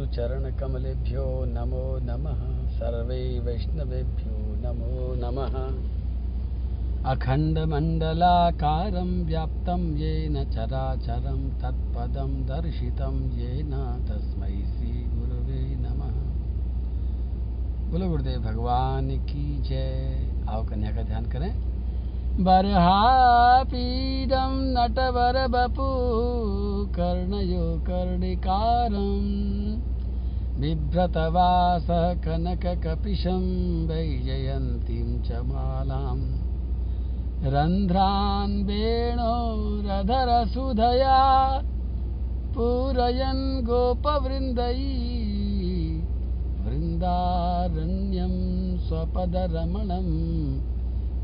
श्रीगुरुचरणकमलेभ्यो नमो नमः। सर्वे वैष्णवेभ्यो नमो नमः। अखण्डमण्डलाकारं व्याप्तं येन चराचरं तत्पदं दर्शितं येन तस्मै श्रीगुरवे नमः। बोलो गुरुदेव, भगवान की जय। आओ कन्या का ध्यान करें। बर्हापीडं नटवरबपु, कर्णयो कर्णिकारं। बिभ्रतवासः कनककपिशं वैजयन्तीं च मालाम्। रन्ध्रान् वेणोरधरसुधया पूरयन् गोपवृन्दै। वृन्दारण्यं स्वपदरमणं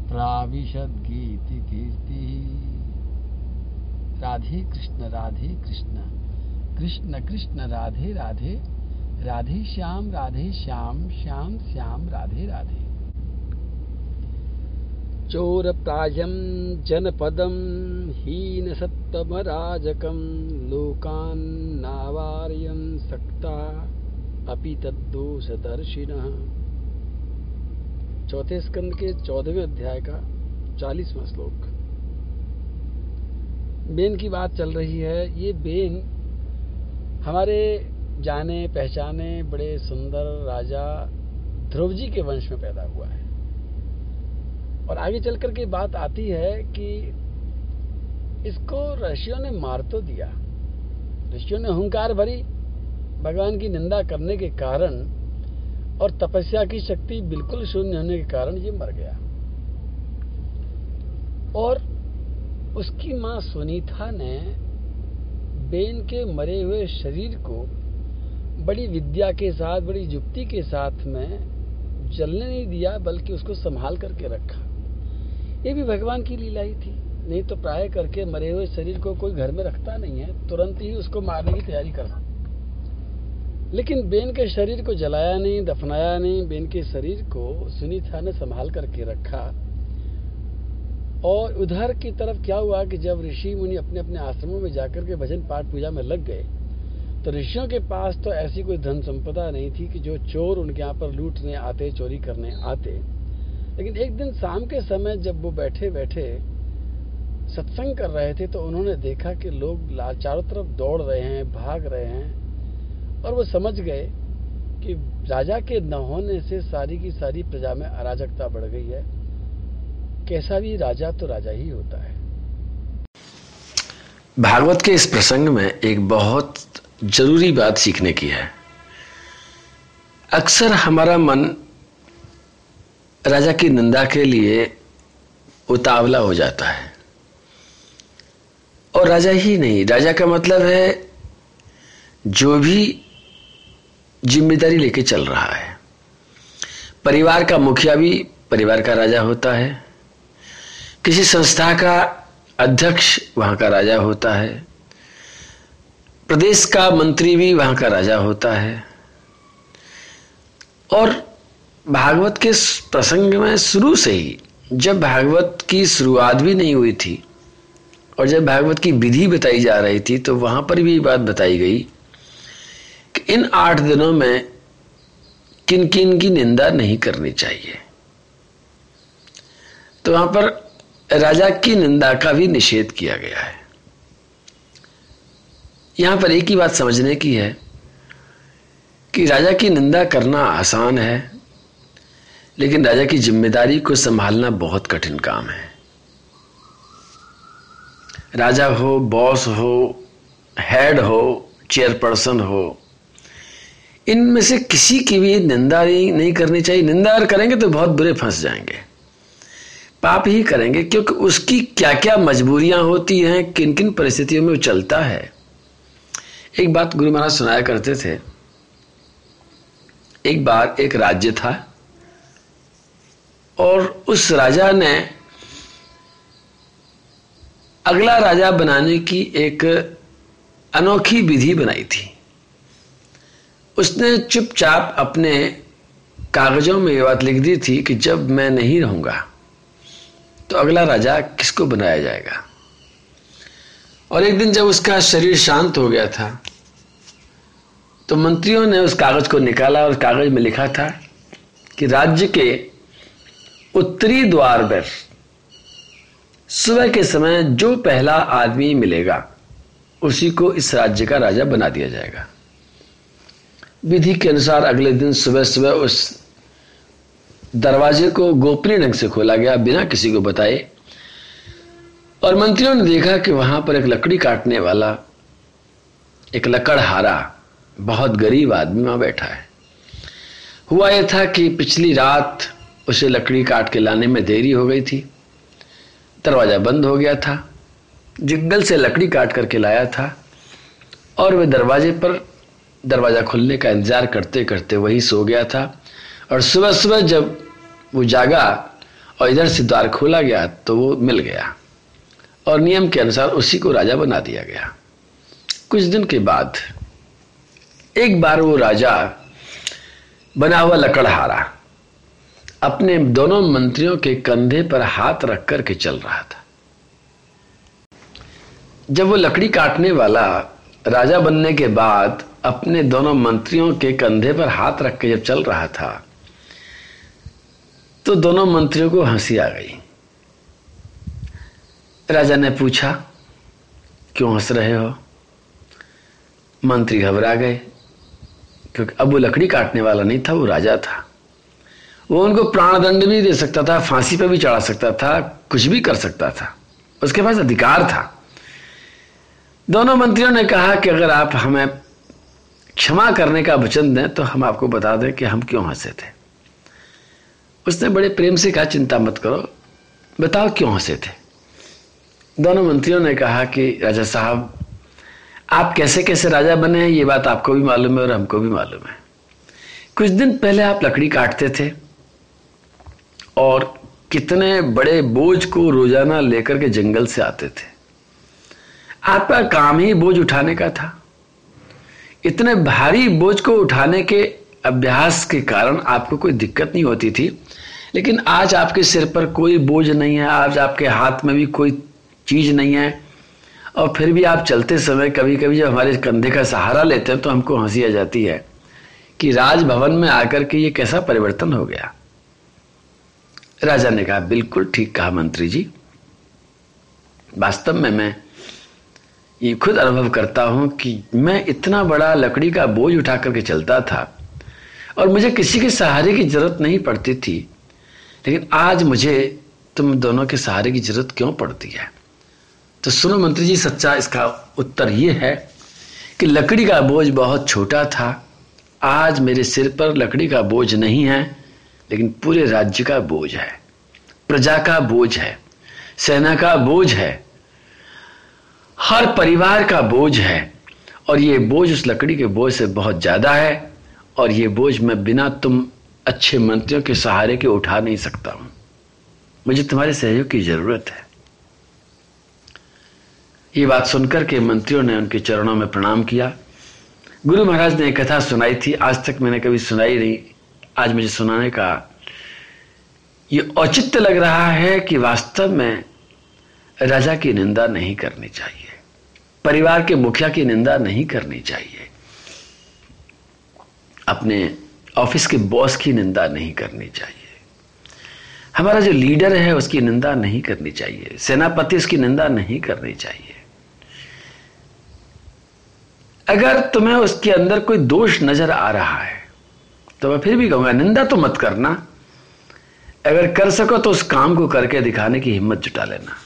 प्राविशद्गीतिकीर्ति। राधे कृष्ण राधे कृष्ण। कृष्ण कृष्ण, राधे राधे। राधे श्याम राधे श्याम श्याम श्याम, राधे राधे। चोरप्रायं जनपदं, हीनसत्तमराजकं लोकान्नावार्यं सक्ता, अपि तद्दोषदर्शिनः। चौथे स्कंद के चौदहवें अध्याय का चालीसवां श्लोक। बेन की बात चल रही है, ये बेन हमारे जाने, पहचाने, बड़े सुंदर राजा ध्रुव जी के वंश में पैदा हुआ है। और आगे चल करके बात आती है कि इसको ऋषियों ने मार तो दिया। ऋषियों ने हंकार भरी, भगवान की निंदा करने के कारण और तपस्या की शक्ति बिल्कुल शून्य होने के कारण ये मर गया। और उसकी माँ सुनीता ने बेन के मरे हुए शरीर को बड़ी विद्या के साथ, बड़ी युक्ति के साथ में जलने नहीं दिया, बल्कि उसको संभाल करके रखा। ये भी भगवान की लीला ही थी। नहीं तो प्राय करके मरे हुए शरीर को कोई घर में रखता नहीं है, तुरंत ही उसको मारने की तैयारी करता। लेकिन बेन के शरीर को जलाया नहीं, दफनाया नहीं, बेन के शरीर को सुनीता ने संभाल करके रखा। और उधर की तरफ़ क्या हुआ कि जब ऋषि मुनि अपने अपने आश्रमों में जाकर के भजन पाठ पूजा में लग गए तो ऋषियों के पास तो ऐसी कोई धन संपदा नहीं थी कि जो चोर उनके यहाँ पर लूटने, आते, चोरी करने आते। लेकिन एक दिन शाम के समय जब वो बैठे बैठे सत्संग कर रहे थे तो उन्होंने देखा कि लोग चारों तरफ़ दौड़ रहे हैं, भाग रहे हैं, और वो समझ गए कि राजा के न होने से सारी की सारी प्रजा में अराजकता बढ़ गई है। कैसा भी राजा तो राजा ही होता है। भागवत के इस प्रसंग में एक बहुत ज़रूरी बात सीखने की है। अक्सर हमारा मन राजा की निंदा के लिए उतावला हो जाता है। और राजा ही नहीं, राजा का मतलब है जो भी ज़िम्मेदारी लेके चल रहा है। परिवार का मुखिया भी परिवार का राजा होता है। किसी संस्था का अध्यक्ष वहाँ का राजा होता है। प्रदेश का मंत्री भी वहाँ का राजा होता है। और भागवत के प्रसंग में शुरू से ही जब भागवत की शुरुआत भी नहीं हुई थी और जब भागवत की विधि बताई जा रही थी तो वहाँ पर भी बात बताई गई कि इन आठ दिनों में किन किन की निंदा नहीं करनी चाहिए। तो वहाँ पर राजा की निंदा का भी निषेध किया गया है। यहाँ पर एक ही बात समझने की है कि राजा की निंदा करना आसान है लेकिन राजा की ज़िम्मेदारी को संभालना बहुत कठिन काम है। राजा हो बॉस हो हेड हो चेयरपर्सन हो इनमें से किसी की भी निंदा नहीं, करनी चाहिए। निंदा अगर करेंगे तो बहुत बुरे फंस जाएँगे। पाप ही करेंगे क्योंकि उसकी क्या क्या मजबूरियाँ होती हैं किन किन परिस्थितियों में वो चलता है। एक बात गुरु महाराज सुनाया करते थे। एक बार एक राज्य था और उस राजा ने अगला राजा बनाने की एक अनोखी विधि बनाई थी। उसने चुपचाप अपने कागजों में ये बात लिख दी थी कि जब मैं नहीं रहूँगा तो अगला राजा किसको बनाया जाएगा? और एक दिन जब उसका शरीर शांत हो गया था तो मंत्रियों ने उस कागज़ को निकाला और कागज़ में लिखा था कि राज्य के उत्तरी द्वार पर सुबह के समय जो पहला आदमी मिलेगा, उसी को इस राज्य का राजा बना दिया जाएगा। विधि के अनुसार अगले दिन सुबह सुबह उस दरवाजे को गोपनीय ढंग से खोला गया, बिना किसी को बताए और मंत्रियों ने देखा कि वहाँ पर एक लकड़ी काटने वाला, एक लकड़हारा, बहुत गरीब आदमी वहाँ बैठा है। हुआ यह था कि पिछली रात उसे लकड़ी काट के लाने में देरी हो गई थी। दरवाज़ा बंद हो गया था। जंगल से लकड़ी काट करके लाया था और वह दरवाजे पर, दरवाज़ा खुलने का इंतज़ार करते करते वही सो गया था। और सुबह सुबह जब वो जागा और इधर से द्वार खोला गया तो वो मिल गया। और नियम के अनुसार उसी को राजा बना दिया गया। कुछ दिन के बाद, एक बार वो राजा बना हुआ लकड़हारा अपने दोनों मंत्रियों के कंधे पर हाथ रख कर के चल रहा था। जब वो लकड़ी काटने वाला राजा बनने के बाद अपने दोनों मंत्रियों के कंधे पर हाथ रख के जब चल रहा था तो दोनों मंत्रियों को हँसी आ गई। राजा ने पूछा, क्यों हंस रहे हो? मंत्री घबरा गए, क्योंकि अब वो लकड़ी काटने वाला नहीं था, वो राजा था। वो उनको प्राणदंड भी दे सकता था, फांसी पर भी चढ़ा सकता था, कुछ भी कर सकता था। उसके पास अधिकार था। दोनों मंत्रियों ने कहा कि अगर आप हमें क्षमा करने का वचन दें तो हम आपको बता दें कि हम क्यों हंसे थे। उसने बड़े प्रेम से कहा, चिंता मत करो, बताओ क्यों हंसे थे? दोनों मंत्रियों ने कहा कि, राजा साहब, आप कैसे कैसे राजा बने हैं, ये बात आपको भी मालूम है और हमको भी मालूम है। कुछ दिन पहले आप लकड़ी काटते थे और कितने बड़े बोझ को रोज़ाना लेकर के जंगल से आते थे। आपका काम ही बोझ उठाने का था। इतने भारी बोझ को उठाने के अभ्यास के कारण आपको कोई दिक्कत नहीं होती थी, लेकिन आज आपके सिर पर कोई बोझ नहीं है, आज आपके हाथ में भी कोई चीज़ नहीं है। और फिर भी आप चलते समय कभी कभी जब हमारे कंधे का सहारा लेते हैं तो हमको हँसी आ जाती है कि राजभवन में आकर के ये कैसा परिवर्तन हो गया। राजा ने कहा, बिल्कुल ठीक कहा मंत्री जी। वास्तव में मैं ये खुद अनुभव करता हूँ कि मैं इतना बड़ा लकड़ी का बोझ उठा करके चलता था और मुझे किसी के सहारे की ज़रूरत नहीं पड़ती थी। लेकिन आज मुझे तुम दोनों के सहारे की ज़रूरत क्यों पड़ती है? तो सुनो मंत्री जी, सच्चा इसका उत्तर यह है कि लकड़ी का बोझ बहुत छोटा था। आज मेरे सिर पर लकड़ी का बोझ नहीं है, लेकिन पूरे राज्य का बोझ है। प्रजा का बोझ है, सेना का बोझ है, हर परिवार का बोझ है, और ये बोझ उस लकड़ी के बोझ से बहुत ज़्यादा है, और ये बोझ मैं बिना तुम अच्छे मंत्रियों के सहारे के उठा नहीं सकता हूँ। मुझे तुम्हारे सहयोग की ज़रूरत है। ये बात सुनकर के मंत्रियों ने उनके चरणों में प्रणाम किया। गुरु महाराज ने एक कथा सुनाई थी, आज तक मैंने कभी सुनाई नहीं। आज मुझे सुनाने का ये औचित्य लग रहा है कि वास्तव में राजा की निंदा नहीं करनी चाहिए। परिवार के मुखिया की निंदा नहीं करनी चाहिए। अपने ऑफ़िस के बॉस की निंदा नहीं करनी चाहिए। हमारा जो लीडर है, उसकी निंदा नहीं करनी चाहिए। सेनापति उसकी निंदा नहीं करनी चाहिए। अगर तुम्हें उसके अंदर कोई दोष नज़र आ रहा है तो मैं फिर भी कहूँगा, निंदा तो मत करना। अगर कर सको तो उस काम को करके दिखाने की हिम्मत जुटा लेना।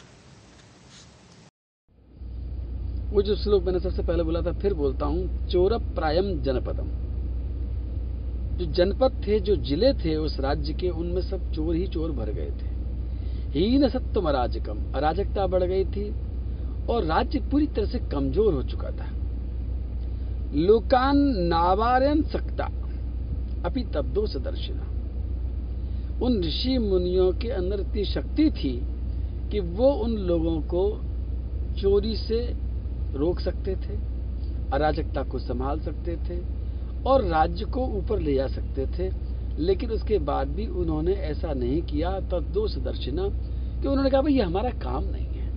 वो जो श्लोक मैंने सबसे पहले बोला था, फिर बोलता हूँ, चोर प्रायम जनपदम। जो जनपद थे, जो ज़िले थे, उस राज्य के, उनमें सब चोर ही चोर भर गए थे। हीन सत्यम अराजकम। अराजकता बढ़ गई थी, और राज्य पूरी तरह से कमज़ोर हो चुका था। लोकान नावारन सकता। अपनी तब्दो सदर्शिना उन ऋषि मुनियों के अंदर इतनी शक्ति थी कि वो उन लोगों को चोरी से रोक सकते थे, अराजकता को संभाल सकते थे और राज्य को ऊपर ले जा सकते थे, लेकिन उसके बाद भी उन्होंने ऐसा नहीं किया। तद्दोष दर्शना कि उन्होंने कहा, भाई, ये हमारा काम नहीं है।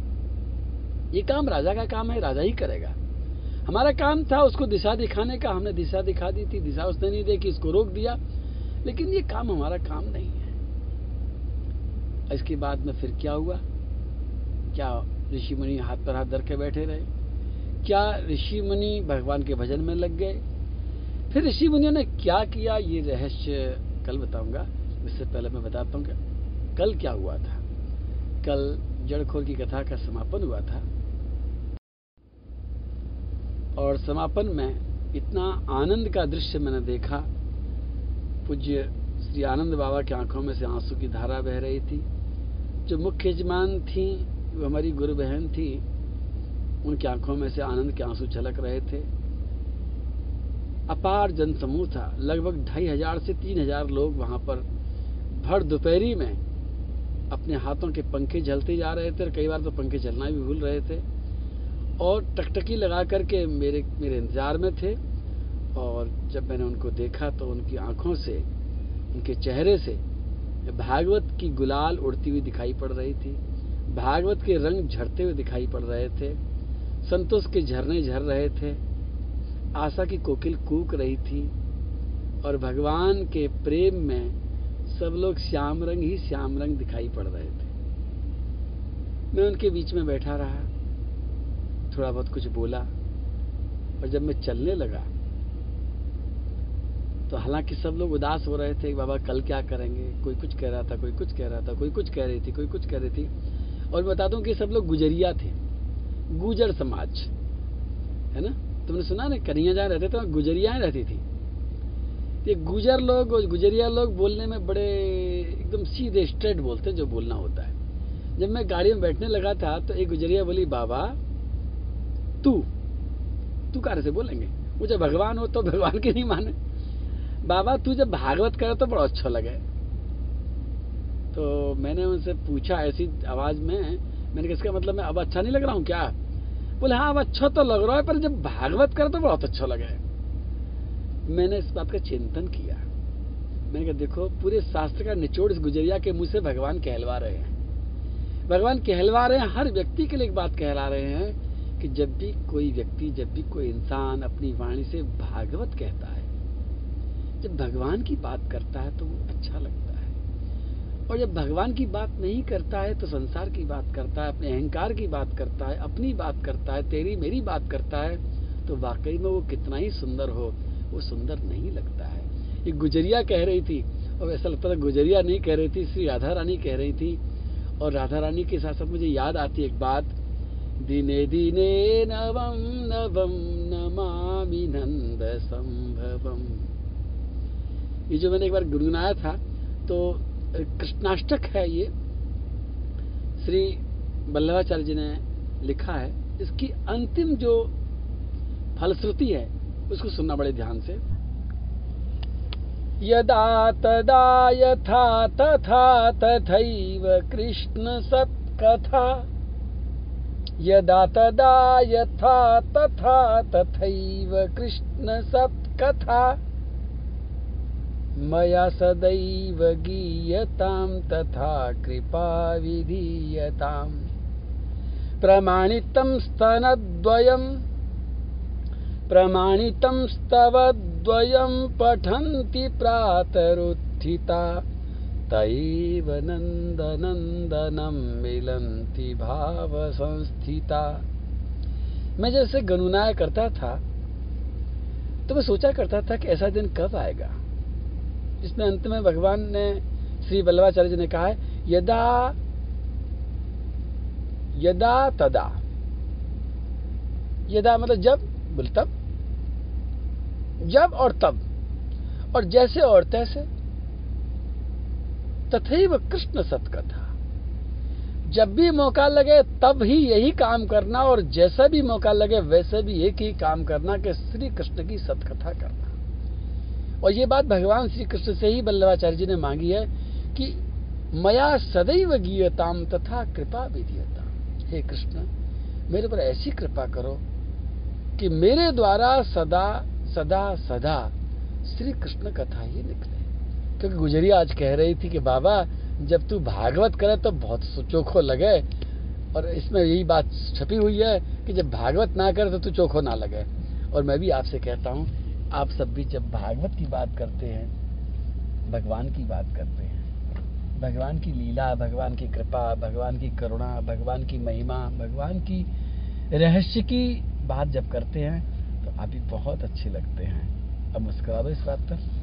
ये काम राजा का काम है, राजा ही करेगा। हमारा काम था उसको दिशा दिखाने का, हमने दिशा दिखा दी थी, दिशा उसने नहीं देखी इसको रोक दिया। लेकिन ये काम हमारा काम नहीं है। इसके बाद में फिर क्या हुआ? क्या ऋषि मुनि हाथ पर हाथ धर के बैठे रहे? क्या ऋषि मुनि भगवान के भजन में लग गए? फिर ऋषि मुनियों ने क्या किया? ये रहस्य कल बताऊँगा। इससे पहले मैं बताता हूँ कल क्या हुआ था? कल जड़खोर की कथा का समापन हुआ था। और समापन में इतना आनंद का दृश्य मैंने देखा। पूज्य श्री आनंद बाबा की आँखों में से आँसू की धारा बह रही थी। जो मुख्य यजमान थी, वो हमारी गुरु बहन थी, उनकी आँखों में से आनंद के आँसू झलक रहे थे। अपार जनसमूह था। लगभग ढाई हज़ार से तीन हज़ार लोग वहाँ पर भर दोपहरी में अपने हाथों के पंखे जलते जा रहे थे और कई बार तो पंखे जलना भी भूल रहे थे। और टकटकी लगा करके मेरे मेरे इंतज़ार में थे। और जब मैंने उनको देखा तो उनकी आँखों से, उनके चेहरे से भागवत की गुलाल उड़ती हुई दिखाई पड़ रही थी। भागवत के रंग झड़ते हुए दिखाई पड़ रहे थे। संतोष के झरने झर रहे थे। आशा की कोकिल कूक रही थी। और भगवान के प्रेम में सब लोग श्याम रंग ही श्याम रंग दिखाई पड़ रहे थे। मैं उनके बीच में बैठा रहा। थोड़ा बहुत कुछ बोला और जब मैं चलने लगा तो हालाँकि सब लोग उदास हो रहे थे बाबा, कल क्या करेंगे? कोई कुछ कह रहा था, कोई कुछ कह रहा था, कोई कुछ कह रही थी, कोई कुछ कह रही थी। और बता दूँ कि सब लोग गुजरिया थे, गुजर समाज, है ना? तुमने सुना ना कन्हैया जहाँ रहते थे गुजरिया रहती थी। ये गुजर लोग और गुजरिया लोग बोलने में बड़े एकदम सीधे, स्ट्रेट बोलते जो बोलना होता है। जब मैं गाड़ी में बैठने लगा था तो एक गुजरिया बोली, बाबा तू तू कार से बोलेंगे? वो जब भगवान हो तो भगवान के नहीं माने। बाबा, तू जब भागवत करे तो बड़ा अच्छा लगे। तो मैंने उनसे पूछा ऐसी आवाज़ में, मैंने कहा, इसका मतलब मैं अब अच्छा नहीं लग रहा हूँ क्या? बोले हाँ अब अच्छा तो लग रहा है, पर जब भागवत करे तो बहुत अच्छा लगे। मैंने इस बात का चिंतन किया। मैंने कहा, देखो, पूरे शास्त्र का निचोड़ इस गुजरिया के मुँह से भगवान कहलवा रहे हैं। भगवान कहलवा रहे हैं, हर व्यक्ति के लिए एक बात कहला रहे हैं कि जब भी कोई व्यक्ति, जब भी कोई इंसान अपनी वाणी से भागवत कहता है, जब भगवान की बात करता है तो वो अच्छा लगता है। और जब भगवान की बात नहीं करता है तो संसार की बात करता है, अपने अहंकार की बात करता है, अपनी बात करता है, तेरी मेरी बात करता है तो वाकई में वो कितना ही सुंदर हो, वो सुंदर नहीं लगता है। ये गुजरिया कह रही थी, और ऐसा लगता था गुजरिया नहीं कह रही थी, श्री राधा रानी कह रही थी। और राधा रानी के साथ साथ मुझे याद आती एक बात दिने दिने नवम नवम नमामि नंद संभवम ये जो मैंने एक बार गुनगुनाया था तो कृष्णाष्टक है ये। श्री वल्लभाचार्य जी ने लिखा है, इसकी अंतिम जो फलश्रुति है, उसको सुनना बड़े ध्यान से। यदा तदा यथा तथा तथैव कृष्ण सत्कथा। यदा तदा यथा तथा तथैव कृष्ण सत्कथा मया सदैव गीयतां तथा कृपा विधीयताम् प्रमाणितं स्तनद्वयम् प्रमाणितं स्तवद्वयं पठन्ति प्रातरुत्थिता। तैव नन्दनन्दनं मिलन्ति भावसंस्थिता। मैं जैसे गणुनाया करता था तो मैं सोचा करता था कि ऐसा दिन कब आएगा। इसमें अंत में भगवान ने, श्री वल्लभाचार्य जी ने कहा है, यदा यदा तदा। यदा मतलब जब, बोल तब। जब और तब। और जैसे और तैसे। तथैव कृष्ण सतकथा। जब भी मौका लगे, तब ही यही काम करना और जैसा भी मौका लगे, वैसे भी एक ही काम करना कि श्री कृष्ण की सतकथा करना। और ये बात भगवान श्री कृष्ण से ही बल्लभाचार्य जी ने मांगी है कि मया सदैव गीयताम तथा कृपा विधीयताम। हे कृष्ण, मेरे पर ऐसी कृपा करो कि मेरे द्वारा सदा सदा सदा श्री कृष्ण कथा ही निकले। क्योंकि गुजरिया आज कह रही थी कि बाबा, जब तू भागवत करे तो बहुत चोखो लगे। और इसमें यही बात छपी हुई है कि जब भागवत ना करे तो तू चोखो ना लगे। और मैं भी आपसे कहता हूँ, आप सब भी जब भागवत की बात करते हैं, भगवान की बात करते हैं। भगवान की लीला, भगवान की कृपा, भगवान की करुणा, भगवान की महिमा, भगवान की रहस्य की बात जब करते हैं तो आप भी बहुत अच्छे लगते हैं। अब मुस्कुरा दो इस बात पर।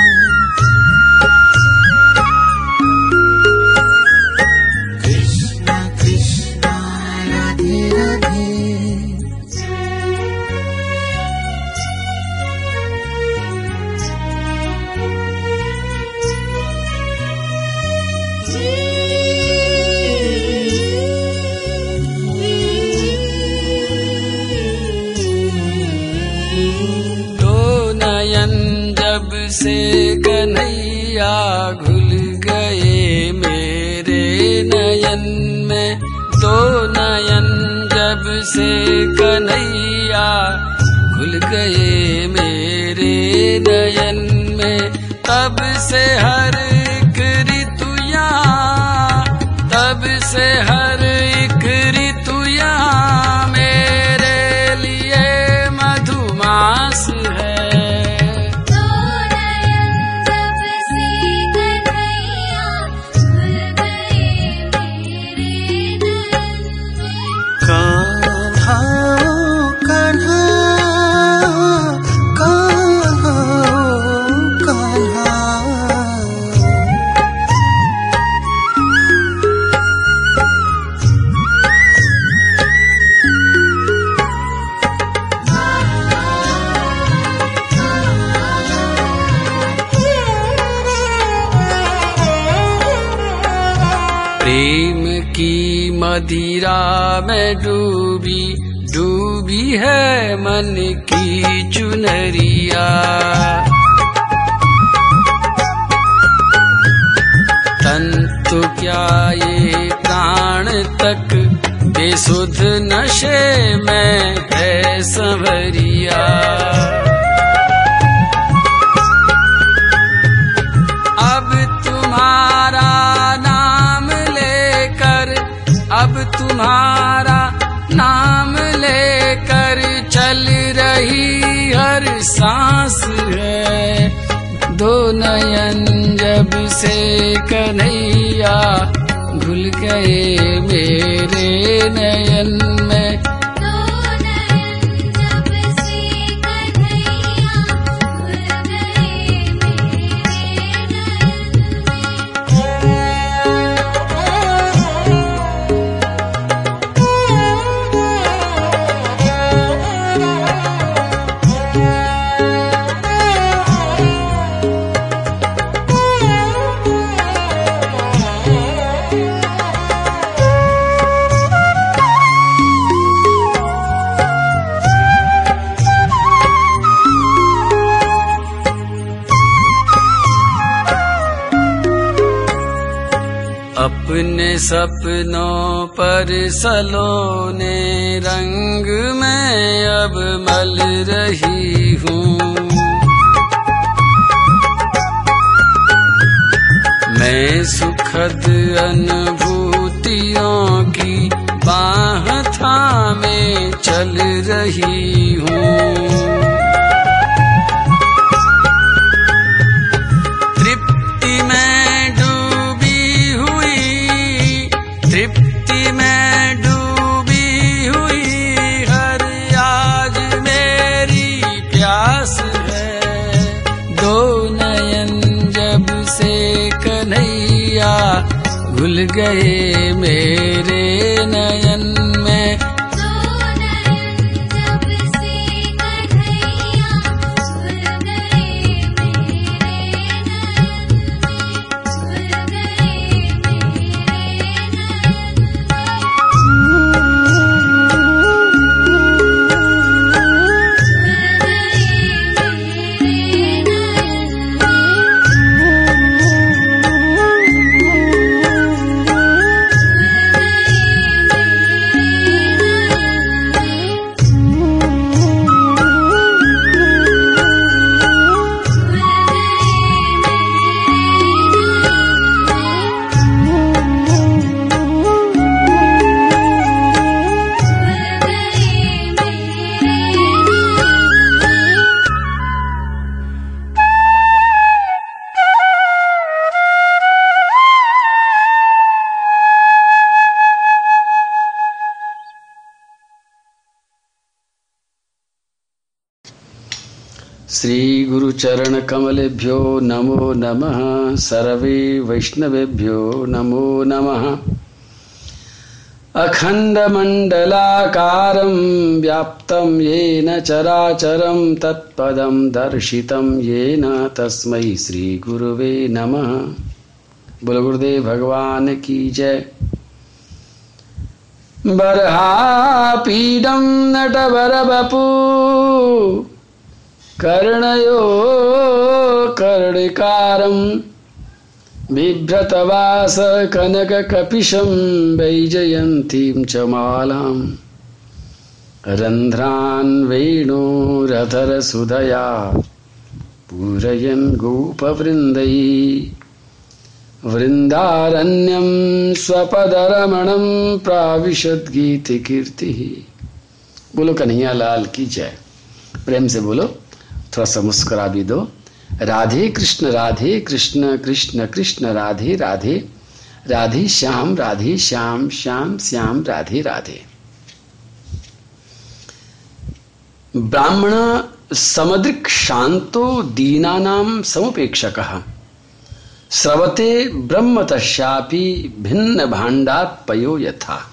तक बेसुध नशे में है सवरिया अब तुम्हारा नाम लेकर, अब तुम्हारा नाम लेकर चल रही हर सांस है। दो नयन जब से कन्हैया घुल गए मेरे नयन में सपनों पर सलोने रंग में अब मल रही हूँ। मैं सुखद अनुभूतियों की बाह थामे चल रही हूँ। घुल गए मेरे नयन श्रीगुरुचरणकमलेभ्यो नमो नमः। सर्वे वैष्णवेभ्यो नमो नमः। अखण्डमण्डलाकारं व्याप्तं येन चराचरं तत्पदं दर्शितं येन तस्मै श्रीगुरुवे नमः। गुरुदेव, भगवान की जय। बर्हापीडं नटवरबपू। कर्णयो कर्णिकारं बिभ्रतवास कनक कनककपिशं वैजयन्तीं च मालाम् रन्ध्रान् वेणोरधरसुधया पूरयन् गोपवृन्दै। वृन्दारण्यं स्वपदरमणं प्राविशद्गीतिकीर्तिः बोलो कन्हैया, लाल की जय। प्रेम से बोलो। थोड़ा सा मुस्कुरा भी दो। राधे कृष्ण राधे कृष्ण कृष्ण कृष्ण, राधे राधे। राधे श्याम राधे श्याम श्याम श्याम, राधे राधे। ब्राह्मण समदृक् शांतो दीनानां समुपेक्षकः। स्रवते ब्रह्म तस्यापि भिन्न भाण्डात् पयो यथा।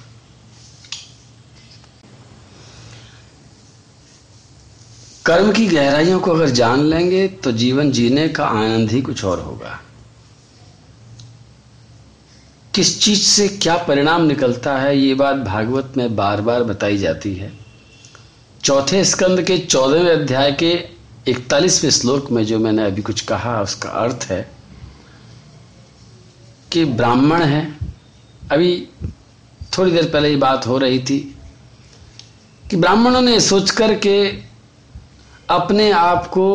कर्म की गहराइयों को अगर जान लेंगे तो जीवन जीने का आनंद ही कुछ और होगा। किस चीज़ से क्या परिणाम निकलता है, ये बात भागवत में बार बार बताई जाती है। चौथे स्कंद के चौदहवें अध्याय के इकतालीसवें श्लोक में जो मैंने अभी कुछ कहा, उसका अर्थ है कि ब्राह्मण है। अभी थोड़ी देर पहले ये बात हो रही थी कि ब्राह्मणों ने सोच कर के अपने आप को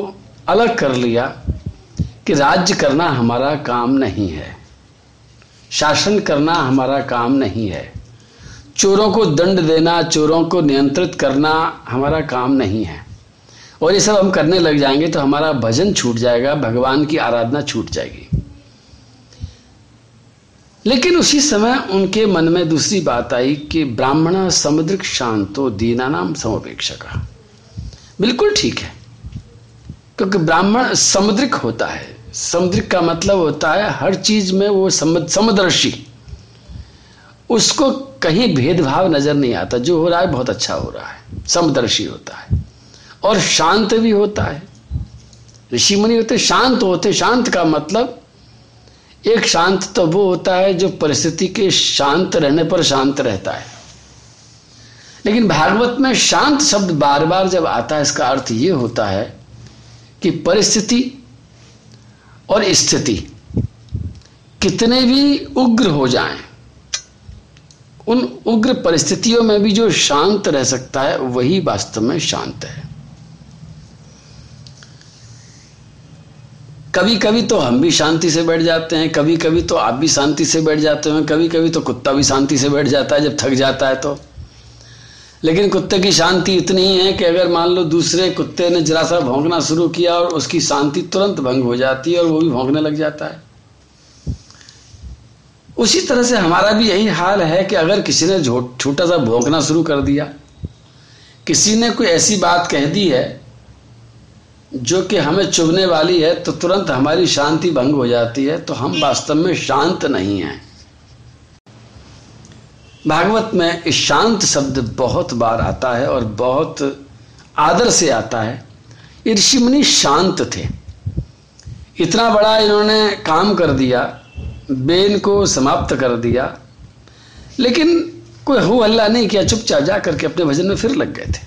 अलग कर लिया कि राज्य करना हमारा काम नहीं है, शासन करना हमारा काम नहीं है, चोरों को दंड देना, चोरों को नियंत्रित करना हमारा काम नहीं है। और ये सब हम करने लग जाएँगे तो हमारा भजन छूट जाएगा, भगवान की आराधना छूट जाएगी। लेकिन उसी समय उनके मन में दूसरी बात आई कि ब्राह्मण समुद्रिक शांतो दीनानाम समोपेक्षक। बिल्कुल ठीक है। क्योंकि ब्राह्मण समुद्रिक होता है। समुद्रिक का मतलब होता है हर चीज़ में वो समदर्शी। उसको कहीं भेदभाव नज़र नहीं आता। जो हो रहा है, बहुत अच्छा हो रहा है। समदर्शी होता है। और शांत भी होता है। ऋषि मुनि होते, शांत होते। शांत का मतलब एक शांत तो वो होता है जो परिस्थिति के शांत रहने पर शांत रहता है। लेकिन भागवत में शांत शब्द बार बार जब आता है, इसका अर्थ ये होता है कि परिस्थिति और स्थिति कितने भी उग्र हो जाएँ, उन उग्र परिस्थितियों में भी जो शांत रह सकता है, वही वास्तव में शांत है। कभी कभी तो हम भी शांति से बैठ जाते हैं कभी कभी तो आप भी शांति से बैठ जाते हैं कभी कभी तो कुत्ता भी शांति से बैठ जाता है, जब थक जाता है तो। लेकिन कुत्ते की शांति इतनी ही है कि अगर मान लो दूसरे कुत्ते ने जरा सा भौंकना शुरू किया और उसकी शांति तुरंत भंग हो जाती है और वो भी भौंकने लग जाता है। उसी तरह से हमारा भी यही हाल है कि अगर किसी ने छोटा सा भौंकना शुरू कर दिया, किसी ने कोई ऐसी बात कह दी है जो कि हमें चुभने वाली है तो तुरंत हमारी शांति भंग हो जाती है तो हम वास्तव में शांत नहीं हैं। भागवत में शांत शब्द बहुत बार आता है और बहुत आदर से आता है। ऋषि मुनि शांत थे। इतना बड़ा इन्होंने काम कर दिया, बेन को समाप्त कर दिया, लेकिन कोई हो हल्ला नहीं किया, चुपचाप जा करके अपने भजन में फिर लग गए थे।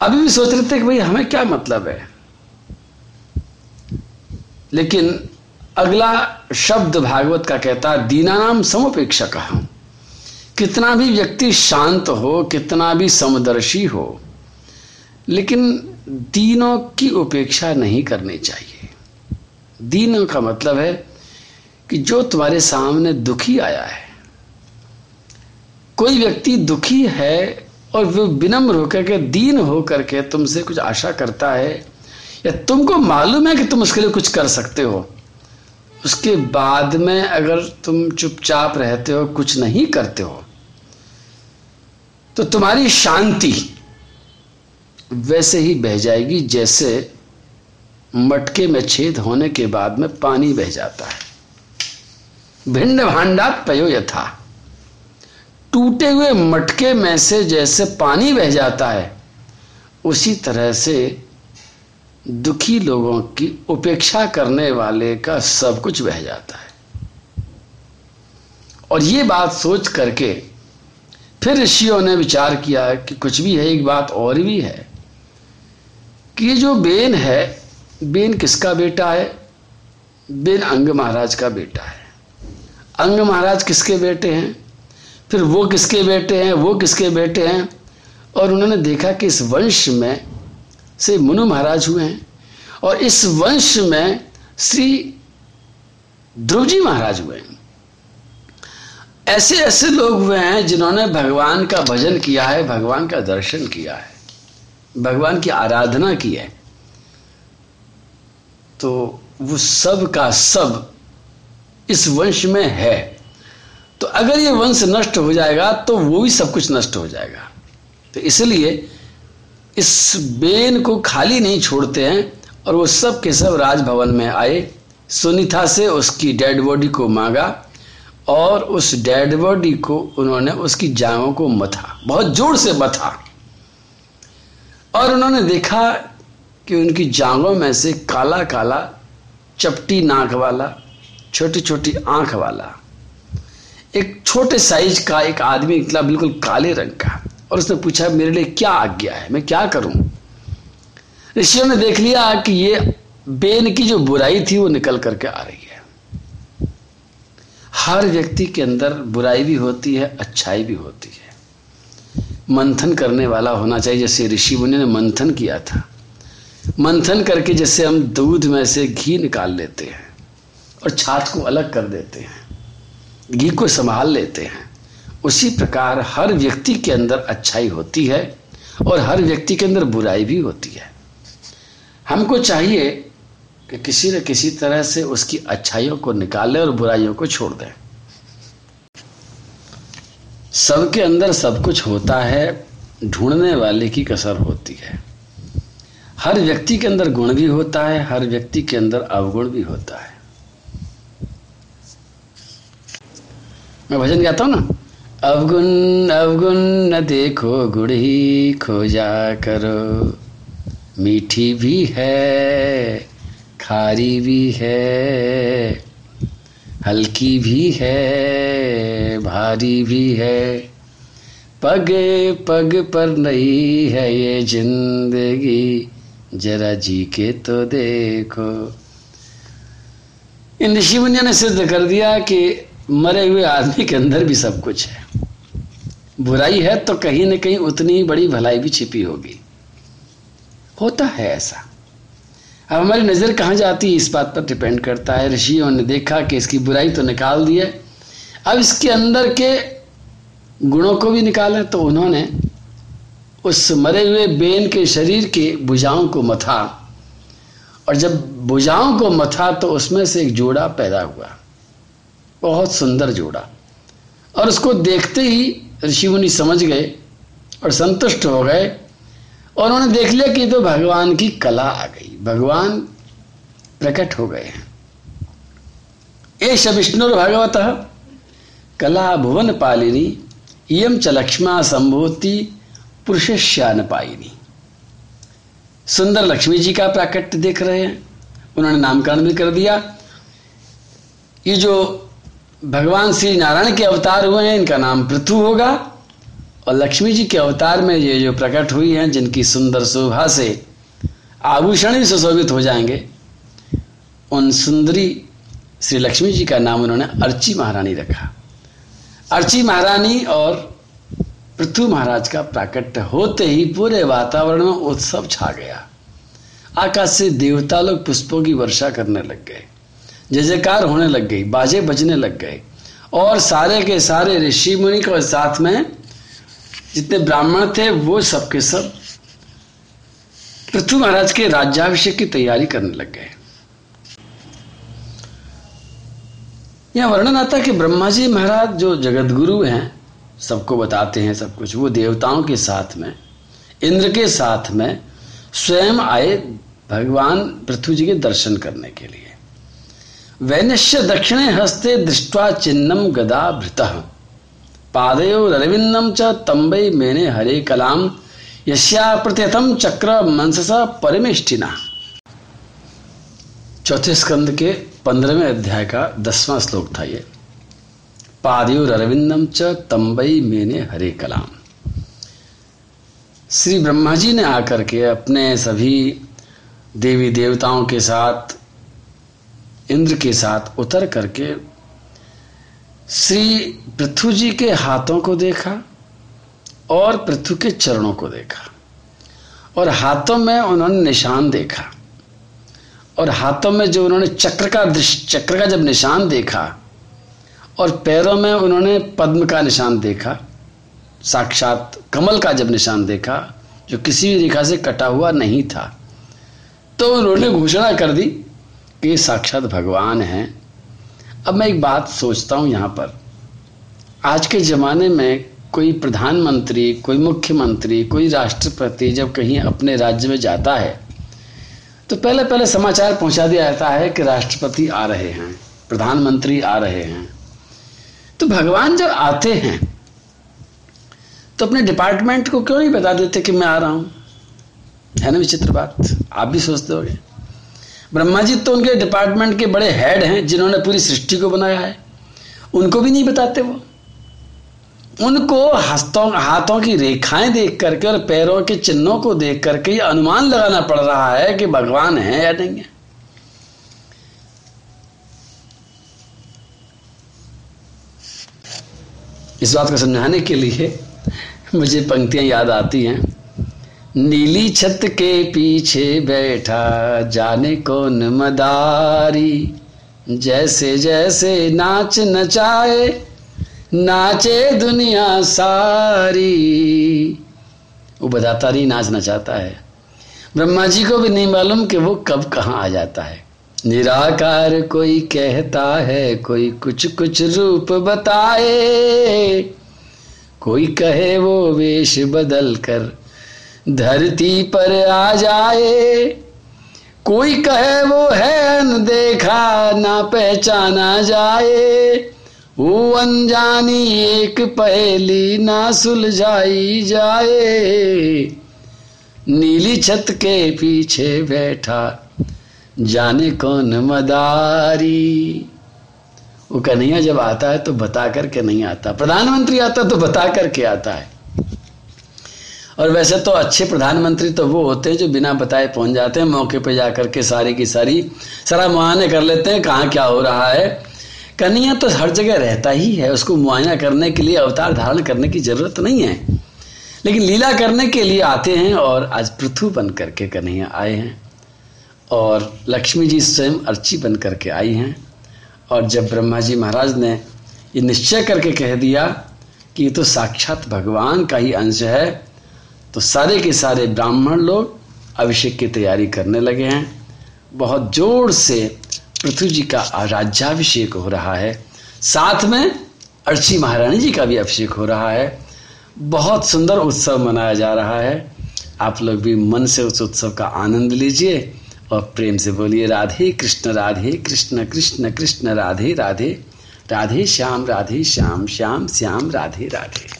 अभी भी सोच रहे थे कि भाई हमें क्या मतलब है? लेकिन अगला शब्द भागवत का कहता है, दीनानाम समुपेक्षक। हम कितना भी व्यक्ति शांत हो, कितना भी समदर्शी हो, लेकिन दीनों की उपेक्षा नहीं करनी चाहिए। दीनों का मतलब है कि जो तुम्हारे सामने दुखी आया है, कोई व्यक्ति दुखी है और वो विनम्र होकर के, दीन होकर के तुमसे कुछ आशा करता है, या तुमको मालूम है कि तुम उसके लिए कुछ कर सकते हो उसके बाद में अगर तुम चुपचाप रहते हो, कुछ नहीं करते हो तो तुम्हारी शांति वैसे ही बह जाएगी जैसे मटके में छेद होने के बाद में पानी बह जाता है। भिंड भांडात पयो यथा। टूटे हुए मटके में से जैसे पानी बह जाता है, उसी तरह से दुखी लोगों की उपेक्षा करने वाले का सब कुछ बह जाता है। और ये बात सोच करके फिर ऋषियों ने विचार किया कि कुछ भी है, एक बात और भी है कि ये जो बेन है, बेन किसका बेटा है? बेन अंग महाराज का बेटा है। अंग महाराज किसके बेटे हैं? फिर वो किसके बेटे हैं? वो किसके बेटे हैं? और उन्होंने देखा कि इस वंश में से मुनु महाराज हुए हैं। और इस वंश में श्री ध्रुव जी महाराज हुए हैं। ऐसे ऐसे लोग हुए हैं जिन्होंने भगवान का भजन किया है, भगवान का दर्शन किया है, भगवान की आराधना की है। तो वो सब का सब इस वंश में है। तो अगर ये वंश नष्ट हो जाएगा तो वो भी सब कुछ नष्ट हो जाएगा। तो इसलिए इस बेन को खाली नहीं छोड़ते हैं और वो सब के सब राजभवन में आए। सुनीता से उसकी डेड बॉडी को मांगा और उस डेड बॉडी को उन्होंने उसकी जांघों को मथा, बहुत ज़ोर से मथा। और उन्होंने देखा कि उनकी जांघों में से काला काला चपटी नाक वाला छोटी छोटी आँख वाला, एक छोटे साइज़ का एक आदमी निकला बिल्कुल काले रंग का। और उसने पूछा, मेरे लिए क्या आज्ञा है? मैं क्या करूँ? ऋषियों ने देख लिया कि ये बेन की जो बुराई थी, वो निकल करके आ रही है। हर व्यक्ति के अंदर बुराई भी होती है, अच्छाई भी होती है। मंथन करने वाला होना चाहिए, जैसे ऋषि मुनि ने मंथन किया था। मंथन करके जैसे हम दूध में से घी निकाल लेते हैं और छाछ को अलग कर देते हैं, घी को संभाल लेते हैं। उसी प्रकार हर व्यक्ति के अंदर अच्छाई होती है और हर व्यक्ति के अंदर बुराई भी होती है। हमको चाहिए कि किसी न किसी तरह से उसकी अच्छाइयों को निकालें और बुराइयों को छोड़ दें। सबके अंदर सब कुछ होता है, ढूँढने वाले की कसर होती है। हर व्यक्ति के अंदर गुण भी होता है, हर व्यक्ति के अंदर अवगुण भी होता है। मैं भजन गाता हूँ ना? अवगुण अवगुण न देखो गुड़ ही खोजा करो। मीठी भी है, खारी भी है, हल्की भी है, भारी भी है। पग पग पर नहीं है ये ज़िंदगी, जरा जी के तो देखो। इन ऋषि मुनिया ने सिद्ध कर दिया कि मरे हुए आदमी के अंदर भी सब कुछ है। बुराई है तो कहीं ना कहीं उतनी ही बड़ी भलाई भी छिपी होगी। होता है ऐसा। अब हमारी नज़र कहाँ जाती है? इस बात पर डिपेंड करता है। ऋषियों ने देखा कि इसकी बुराई तो निकाल दी है। अब इसके अंदर के गुणों को भी निकालें तो उन्होंने उस मरे हुए बेन के शरीर के भुजाओं को मथा। और जब भुजाओं को मथा तो उसमें से एक जोड़ा पैदा हुआ। बहुत सुंदर जोड़ा। और उसको देखते ही ऋषि मुनि समझ गए और संतुष्ट हो गए और उन्होंने देख लिया कि तो भगवान की कला आ गई। भगवान प्रकट हो गए हैं। एश विष्णु भगवत कला भुवन पालिनी यम च लक्ष्मा संभूति पुरुषश्यान पाइनी सुंदर लक्ष्मी जी का प्राकट्य देख रहे हैं। उन्होंने नामकरण भी कर दिया। ये जो भगवान श्री नारायण के अवतार हुए हैं, इनका नाम पृथु होगा। और लक्ष्मी जी के अवतार में ये जो प्रकट हुई हैं, जिनकी सुंदर शोभा से आभूषण भी सुशोभित हो जाएँगे, उन सुंदरी श्री लक्ष्मी जी का नाम उन्होंने अर्ची महारानी रखा। अर्ची महारानी और पृथु महाराज का प्राकट्य होते ही पूरे वातावरण में उत्सव छा गया। आकाश से देवता लोग पुष्पों की वर्षा करने लग गए। जय जयकार होने लग गई, बाजे बजने लग गए। और सारे के सारे ऋषि मुनि के साथ में जितने ब्राह्मण थे, वो सबके सब पृथ्वी महाराज के राज्याभिषेक की तैयारी करने लग गए। यह वर्णन आता कि ब्रह्मा जी महाराज जो जगत गुरु हैं, सबको बताते हैं सब कुछ। वो देवताओं के साथ में, इंद्र के साथ में स्वयं आए भगवान पृथ्वी जी के दर्शन करने के लिए। वैनश्य दक्षिणे हस्ते दृष्टवा चिन्नम गदा भृत। पादयो रविंदम च तंबई मेने हरे कलाम यश्या प्रत्यतम चक्र मनससा परमेष्टिना। चौथे स्कंद के पंद्रहवें अध्याय का दसवां श्लोक था ये। पादयोर अरविंदम च तंबई मेने हरे कलाम। श्री ब्रह्मा जी ने आकर के अपने सभी देवी देवताओं के साथ इंद्र के साथ उतर करके श्री पृथ्वी जी के हाथों को देखा और पृथ्वी के चरणों को देखा और हाथों में उन्होंने निशान देखा और हाथों में जो उन्होंने चक्र का चक्र का जब निशान देखा और पैरों में उन्होंने पद्म का निशान देखा, साक्षात कमल का जब निशान देखा, जो किसी भी रेखा से कटा हुआ नहीं था तो उन्होंने घोषणा कर दी कि साक्षात भगवान हैं। अब मैं एक बात सोचता हूँ यहाँ पर। आज के ज़माने में कोई प्रधानमंत्री, कोई मुख्यमंत्री, कोई राष्ट्रपति जब कहीं अपने राज्य में जाता है तो पहले पहले समाचार पहुँचा दिया जाता है कि राष्ट्रपति आ रहे हैं, प्रधानमंत्री आ रहे हैं। तो भगवान जब आते हैं तो अपने डिपार्टमेंट को क्यों नहीं बता देते कि मैं आ रहा हूँ? है ना विचित्र बात? आप भी सोचते होगे। ब्रह्मा जी तो उनके डिपार्टमेंट के बड़े हेड हैं, जिन्होंने पूरी सृष्टि को बनाया है। उनको भी नहीं बताते वो। उनको हस्तों, हाथों की रेखाएँ देख करके और पैरों के चिन्हों को देख करके अनुमान लगाना पड़ रहा है कि भगवान है या नहीं है। इस बात को समझाने के लिए मुझे पंक्तियाँ याद आती हैं। नीली छत के पीछे बैठा जाने कौन मदारी। जैसे जैसे नाच नचाए, नाचे दुनिया सारी। वो बताता नहीं नाचना चाहता है। ब्रह्मा जी को भी नहीं मालूम कि वो कब कहाँ आ जाता है। निराकार कोई कहता है, कोई कुछ कुछ रूप बताए। कोई कहे वो वेश बदल कर धरती पर आ जाए। कोई कहे वो है न अनदेखा, ना पहचाना जाए। वो अनजानी एक पहेली ना सुलझाई जाए। नीली छत के पीछे बैठा, जाने कौन मदारी। वो कन्हैया जब आता है तो बता करके नहीं आता। प्रधानमंत्री आता तो बता करके आता है। और वैसे तो अच्छे प्रधानमंत्री तो वो होते हैं जो बिना बताए पहुँच जाते हैं, मौके पर जाकर के सारी की सारी सारा मुआयने कर लेते हैं कहाँ क्या हो रहा है। कन्हैया तो हर जगह रहता ही है, उसको मुआयना करने के लिए, अवतार धारण करने की ज़रूरत नहीं है। लेकिन लीला करने के लिए आते हैं और आज पृथ्वी बन करके कन्हैया आए हैं और लक्ष्मी जी स्वयं अर्ची बन करके आई हैं। और जब ब्रह्मा जी महाराज ने ये निश्चय करके कह दिया कि ये तो साक्षात भगवान का ही अंश है तो सारे के सारे ब्राह्मण लोग अभिषेक की तैयारी करने लगे हैं। बहुत ज़ोर से पृथ्वी जी का राज्याभिषेक हो रहा है। साथ में अर्ची महारानी जी का भी अभिषेक हो रहा है। बहुत सुंदर उत्सव मनाया जा रहा है। आप लोग भी मन से उस उत्सव का आनंद लीजिए और प्रेम से बोलिए, राधे कृष्ण राधे कृष्ण कृष्ण कृष्ण, राधे राधे राधे श्याम राधे श्याम श्याम श्याम, राधे राधे।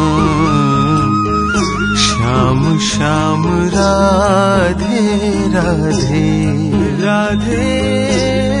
श्याम श्याम राधे राधे। Radhe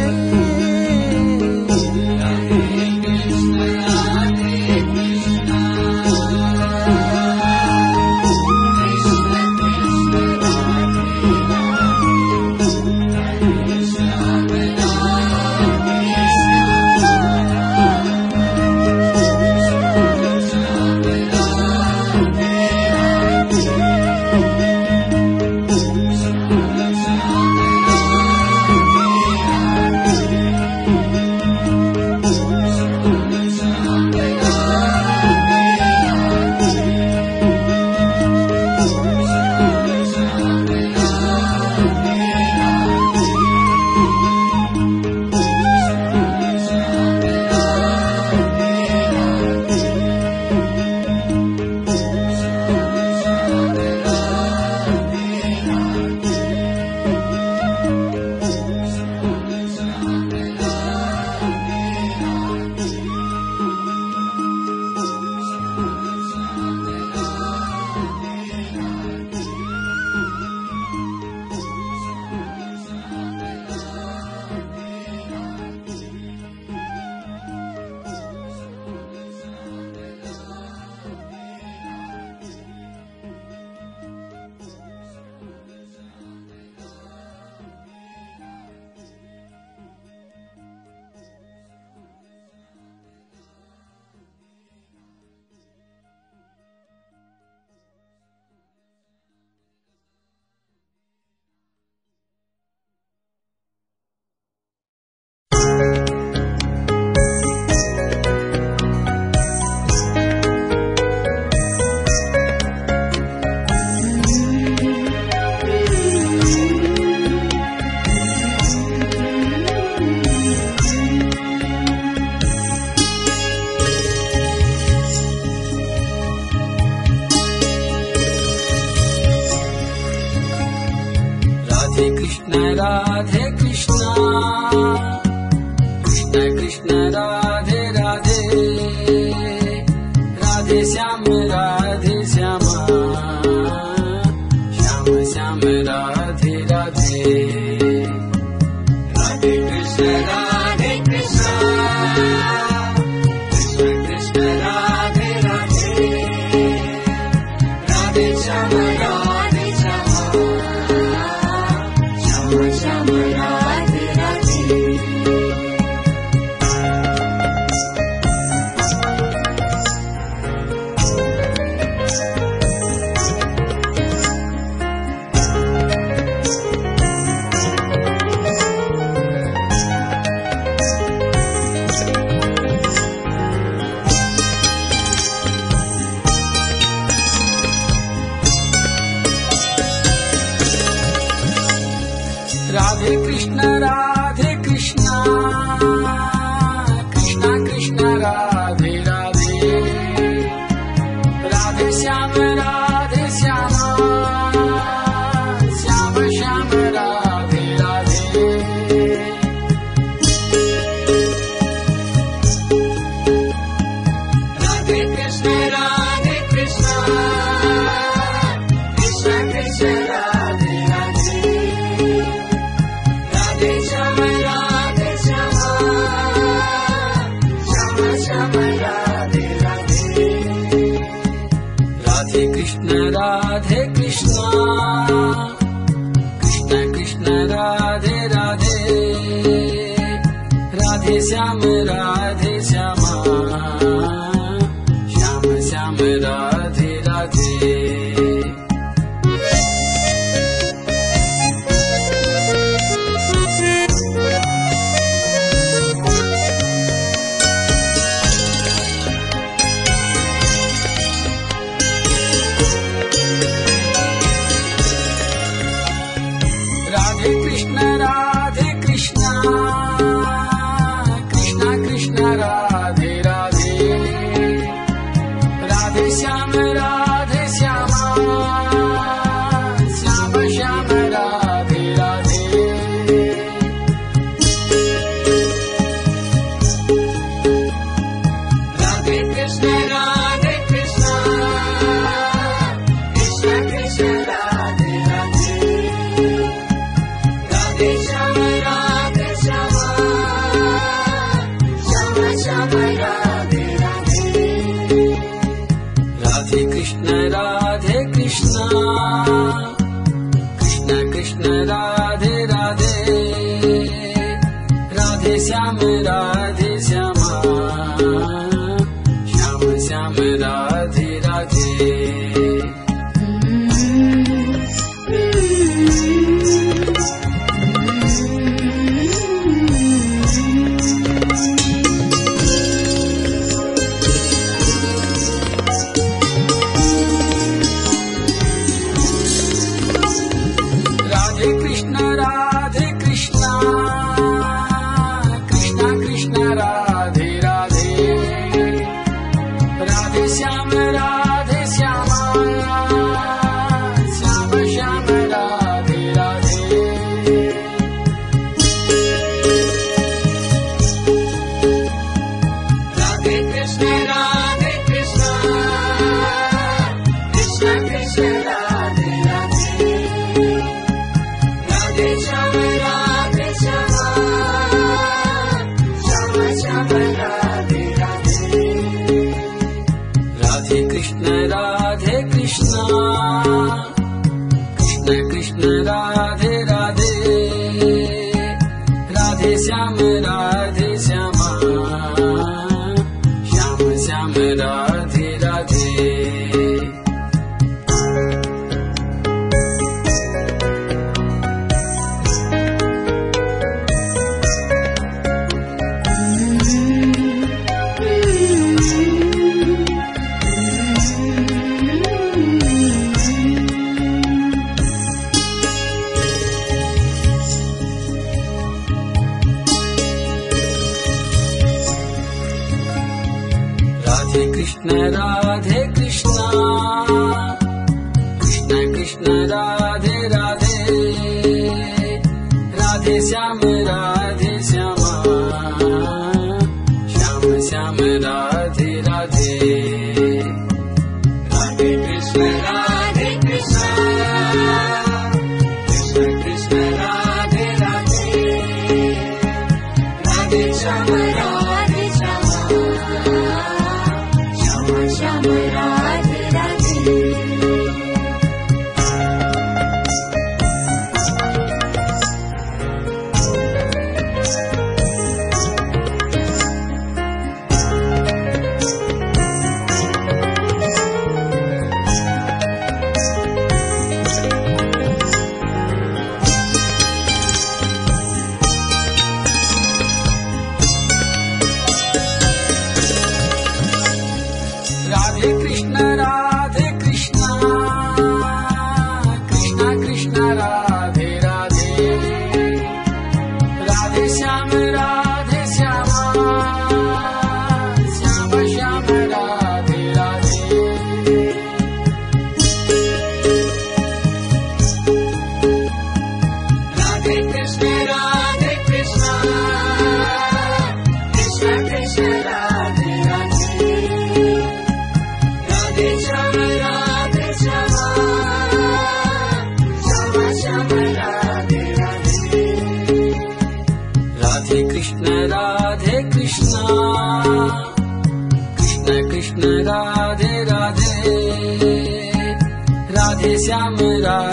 Shyam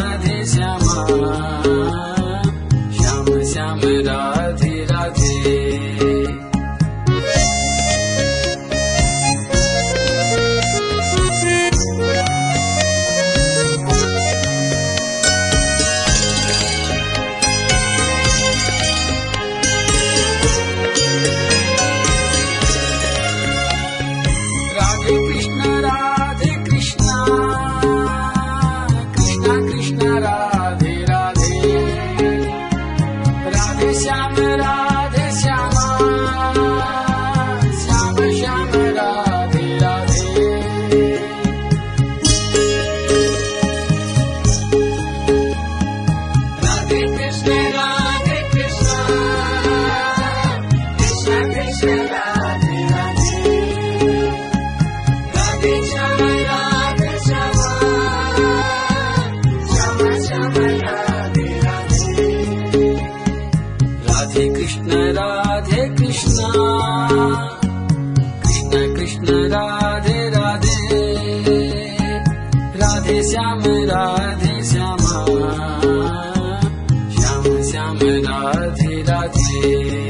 Radhi Radhi